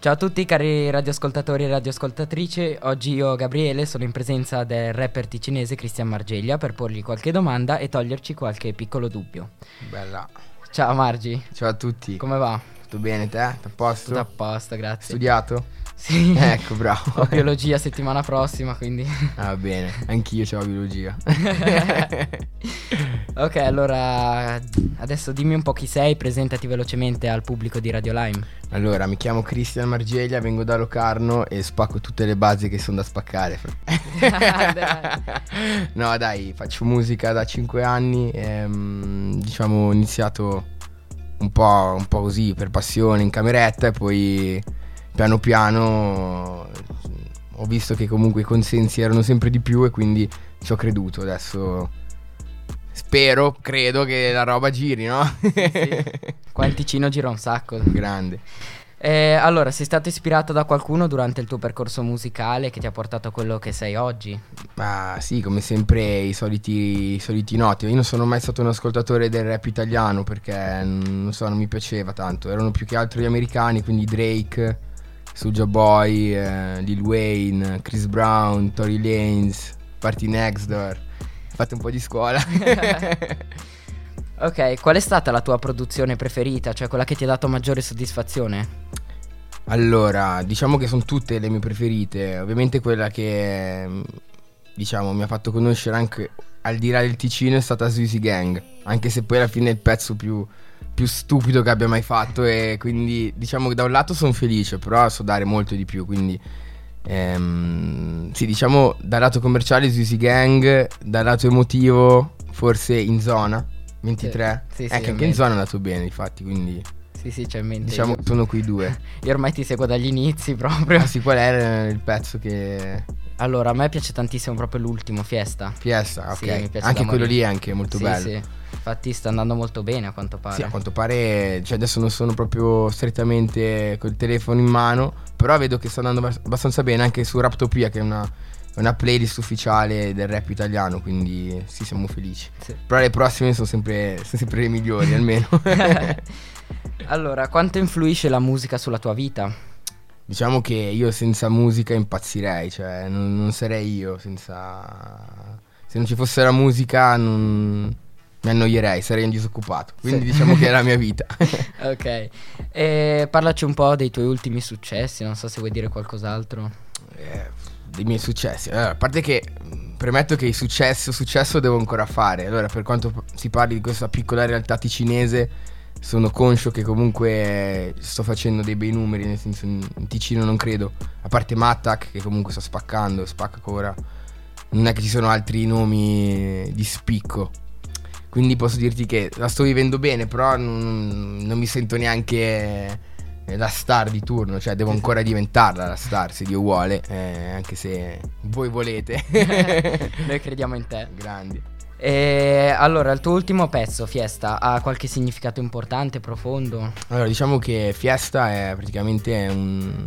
Ciao a tutti cari radioascoltatori e radioascoltatrici, oggi io Gabriele sono in presenza del rapper ticinese Cristian Margeglia per porgli qualche domanda e toglierci qualche piccolo dubbio. Bella. Ciao Margi, Ciao a tutti. come va? Tutto bene te? Tutto a posto? Tutto a posto, grazie. Studiato? Sì, Ecco, bravo. ho biologia settimana prossima, quindi... Ah, va bene. Anch'io ho biologia. ok, allora adesso dimmi un po' chi sei, presentati velocemente al pubblico di Radio Lime. allora, mi chiamo Cristian Margeglia, vengo da Locarno e spacco tutte le basi che sono da spaccare. no, dai, faccio musica da 5 anni. ehm, diciamo, ho iniziato un po', un po' così per passione in cameretta e poi piano piano ho visto che comunque i consensi erano sempre di più e quindi ci ho creduto. Adesso spero, credo che la roba giri, no? Qua in Ticino gira un sacco. Grande. Eh, allora, sei stato ispirato da qualcuno durante il tuo percorso musicale che ti ha portato a quello che sei oggi? Ma sì, come sempre i soliti, i soliti noti. Io non sono mai stato un ascoltatore del rap italiano perché non so, non mi piaceva tanto. Erano più che altro gli americani, quindi Drake, Soulja Boy, eh, Lil Wayne, Chris Brown, Tory Lanez, Party Next Door. Fate un po' di scuola. Ok, qual è stata la tua produzione preferita, cioè quella che ti ha dato maggiore soddisfazione? Allora, diciamo che sono tutte le mie preferite. Ovviamente quella che diciamo mi ha fatto conoscere anche al di là del Ticino è stata Suzy Gang. Anche se poi alla fine è il pezzo più, più stupido che abbia mai fatto. E quindi diciamo che da un lato sono felice, però so dare molto di più. Quindi ehm, sì, diciamo dal lato commerciale Suzy Gang, dal lato emotivo forse in zona 23. Sì, sì, ho in anche in mente. zona è andato bene, infatti. Quindi Sì, sì, c'è in mente. diciamo che sono quei due. io ormai ti seguo dagli inizi proprio. Ah sì, qual era il pezzo che... Allora, a me piace tantissimo proprio l'ultimo, Fiesta. Fiesta, ok. Sì, anche quello morire. lì è anche molto sì, bello. Sì, infatti sta andando molto bene a quanto pare. Sì, a quanto pare, cioè adesso non sono proprio strettamente col telefono in mano, però vedo che sta andando abbast- abbastanza bene anche su Raptopia, che è una, una playlist ufficiale del rap italiano, quindi sì, siamo felici. Sì. Però le prossime sono sempre, sono sempre le migliori, almeno. allora, quanto influisce la musica sulla tua vita? Diciamo che io senza musica impazzirei, cioè non, non sarei io senza... Se non ci fosse la musica non... mi annoierei, sarei un disoccupato. Quindi Sì. diciamo che è la mia vita. ok. E parlaci un po' dei tuoi ultimi successi, non so se vuoi dire qualcos'altro. Eh, dei miei successi. Allora, a parte che premetto che il successo, successo devo ancora fare. Allora, per quanto si parli di questa piccola realtà ticinese, sono conscio che comunque sto facendo dei bei numeri, nel senso in in Ticino non credo, a parte Mattac che comunque sta spaccando, spacca ancora. Non è che ci sono altri nomi di spicco. Quindi posso dirti che la sto vivendo bene, però non, non mi sento neanche eh, la star di turno, cioè devo ancora diventarla la star se Dio vuole, eh, anche se voi volete. Noi crediamo in te. Grandi. E allora, il tuo ultimo pezzo, Fiesta, ha qualche significato importante, profondo? Allora, diciamo che Fiesta è praticamente un...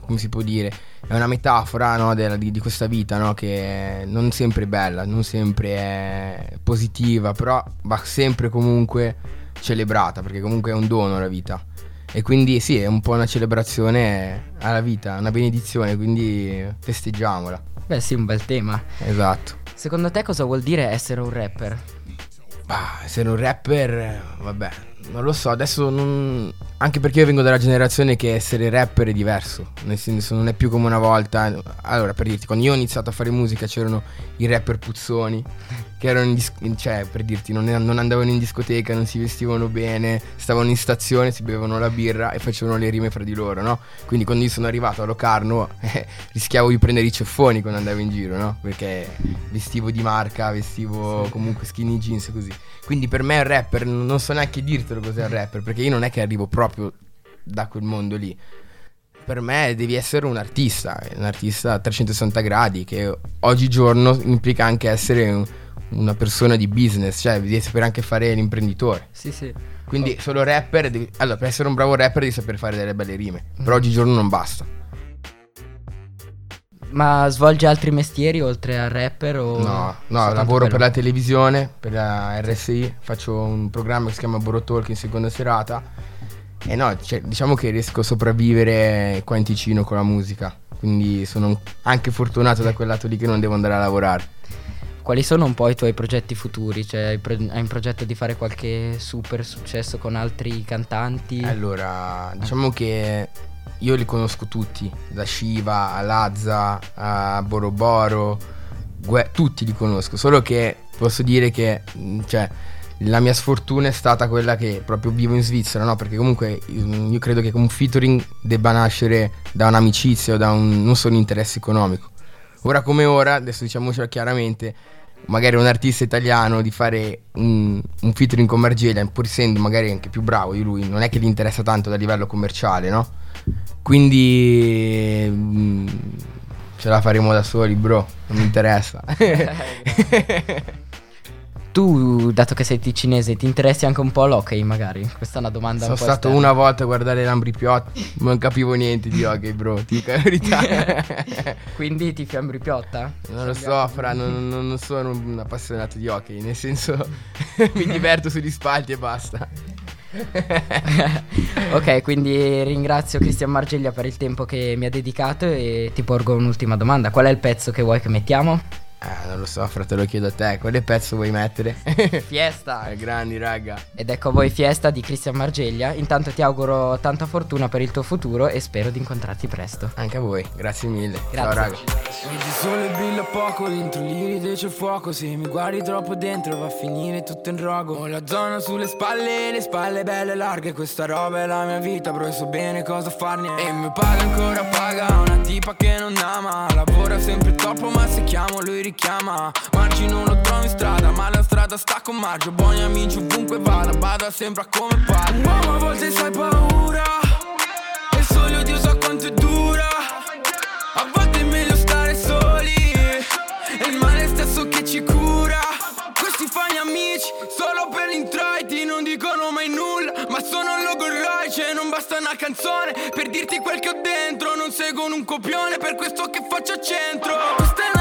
come si può dire? È una metafora no, della- di, di questa vita, no? Che non sempre è bella, non sempre è positiva, però va sempre comunque celebrata, perché comunque è un dono la vita. E quindi sì, è un po' una celebrazione alla vita, una benedizione, quindi festeggiamola. Beh, sì, un bel tema. Esatto. Secondo te cosa vuol dire essere un rapper? Bah, essere un rapper, vabbè, non lo so, adesso non... Anche perché io vengo dalla generazione che essere rapper è diverso, nel senso non è più come una volta. Allora, per dirti, quando io ho iniziato a fare musica c'erano i rapper puzzoni, che erano in dis- in- cioè, per dirti, non, non andavano in discoteca, non si vestivano bene, stavano in stazione, si bevevano la birra e facevano le rime fra di loro, no? Quindi quando io sono arrivato a Locarno eh, rischiavo di prendere i ceffoni quando andavo in giro, no? Perché vestivo di marca, vestivo comunque skinny jeans e così. Quindi per me il rapper, non so neanche dirtelo cos'è il rapper, perché io non è che arrivo proprio da quel mondo lì. Per me devi essere un artista, un artista a 360 gradi, che oggigiorno implica anche essere un- una persona di business, cioè devi sapere anche fare l'imprenditore. Sì, sì. Quindi solo rapper, devi- allora per essere un bravo rapper devi saper fare delle belle rime, però oggigiorno non basta. Ma svolge altri mestieri oltre al rapper o... No, no, lavoro per quello? la televisione, per la RSI, faccio un programma che si chiama Borotalk in seconda serata Eh no, cioè, diciamo che riesco a sopravvivere qua in Ticino con la musica, quindi sono anche fortunato da quel lato lì che non devo andare a lavorare. Quali sono un po' i tuoi progetti futuri? Cioè, hai, pro- hai in progetto di fare qualche super successo con altri cantanti? Allora, diciamo che io li conosco tutti, da Shiva a Lazza a Boroboro, Gue- tutti li conosco, solo che posso dire che cioè, la mia sfortuna è stata quella che proprio vivo in Svizzera, no? Perché comunque io credo che un featuring debba nascere da un'amicizia o da un, non solo un interesse economico. Ora come ora, adesso diciamocelo chiaramente, magari un artista italiano di fare un, un featuring con Margella, pur essendo magari anche più bravo di lui, non è che gli interessa tanto da livello commerciale, no? Quindi mh, mm, ce la faremo da soli, bro, non mi interessa. tu, dato che sei ticinese, ti interessi anche un po' l'hockey magari? Questa è una domanda Sono un po' stato esterna. una volta a guardare l'Ambri Piot, non capivo niente di hockey, bro, ti dico la verità. Quindi ti fiambri piotta? Non lo so, Fra, non, non- non sono un appassionato di hockey, nel senso mi diverto sugli spalti e basta. ok, quindi ringrazio Cristian Margeglia per il tempo che mi ha dedicato e ti porgo un'ultima domanda. Qual è il pezzo che vuoi che mettiamo? Ah, non lo so, Fra, te lo chiedo a te, quale pezzo vuoi mettere? Fiesta! Eh, grandi, raga. Ed ecco a voi Fiesta di Cristian Margeglia. Intanto ti auguro tanta fortuna per il tuo futuro e spero di incontrarti presto. Anche a voi, grazie mille. Ciao, Grazie. raga. Il sole brilla poco, dentro l'iride c'è fuoco Se mi guardi troppo dentro va a finire tutto in rogo Ho la zona sulle spalle, le spalle belle larghe Questa roba è la mia vita, bro, e so bene cosa farne E mio padre ancora paga, una tipa che non ama Lavora sempre troppo, ma se chiamo lui richiama. Marci non lo trovo in strada, ma la strada sta con Margio Buoni amici ovunque vada, bada sempre a come parla Uomo a volte sai paura E solo Dio sa quanto è dura. A volte è meglio stare soli È il male stesso che ci cura. Questi fai amici solo per introiti Non dicono mai nulla ma sono logorroice Non basta una canzone. Per dirti quel che ho dentro Non seguono un copione per questo che faccio a centro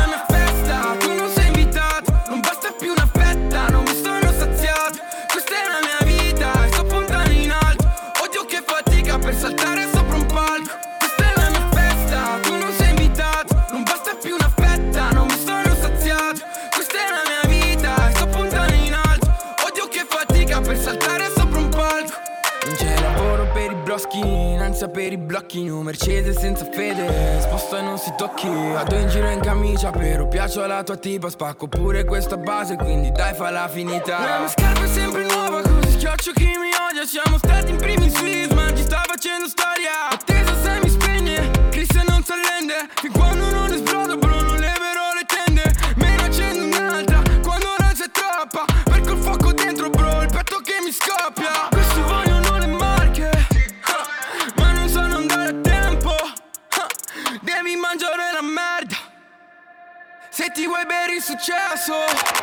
un Mercedes senza fede, sposto e non si tocchi. Vado in giro in camicia, però piaccio alla tua tipa Spacco pure questa base, quindi dai falla finita. La mia scarpa è sempre nuova, così schiaccio chi mi odia. Siamo stati in primi Swiss, ma ci sta facendo storia. Attesa se mi spegne, Cristian non si arrende Fin quando non esplodo, bro, non leverò le tende. Me ne accendo un'altra, quando l'ansia è troppa. Perché il fuoco dentro, Devi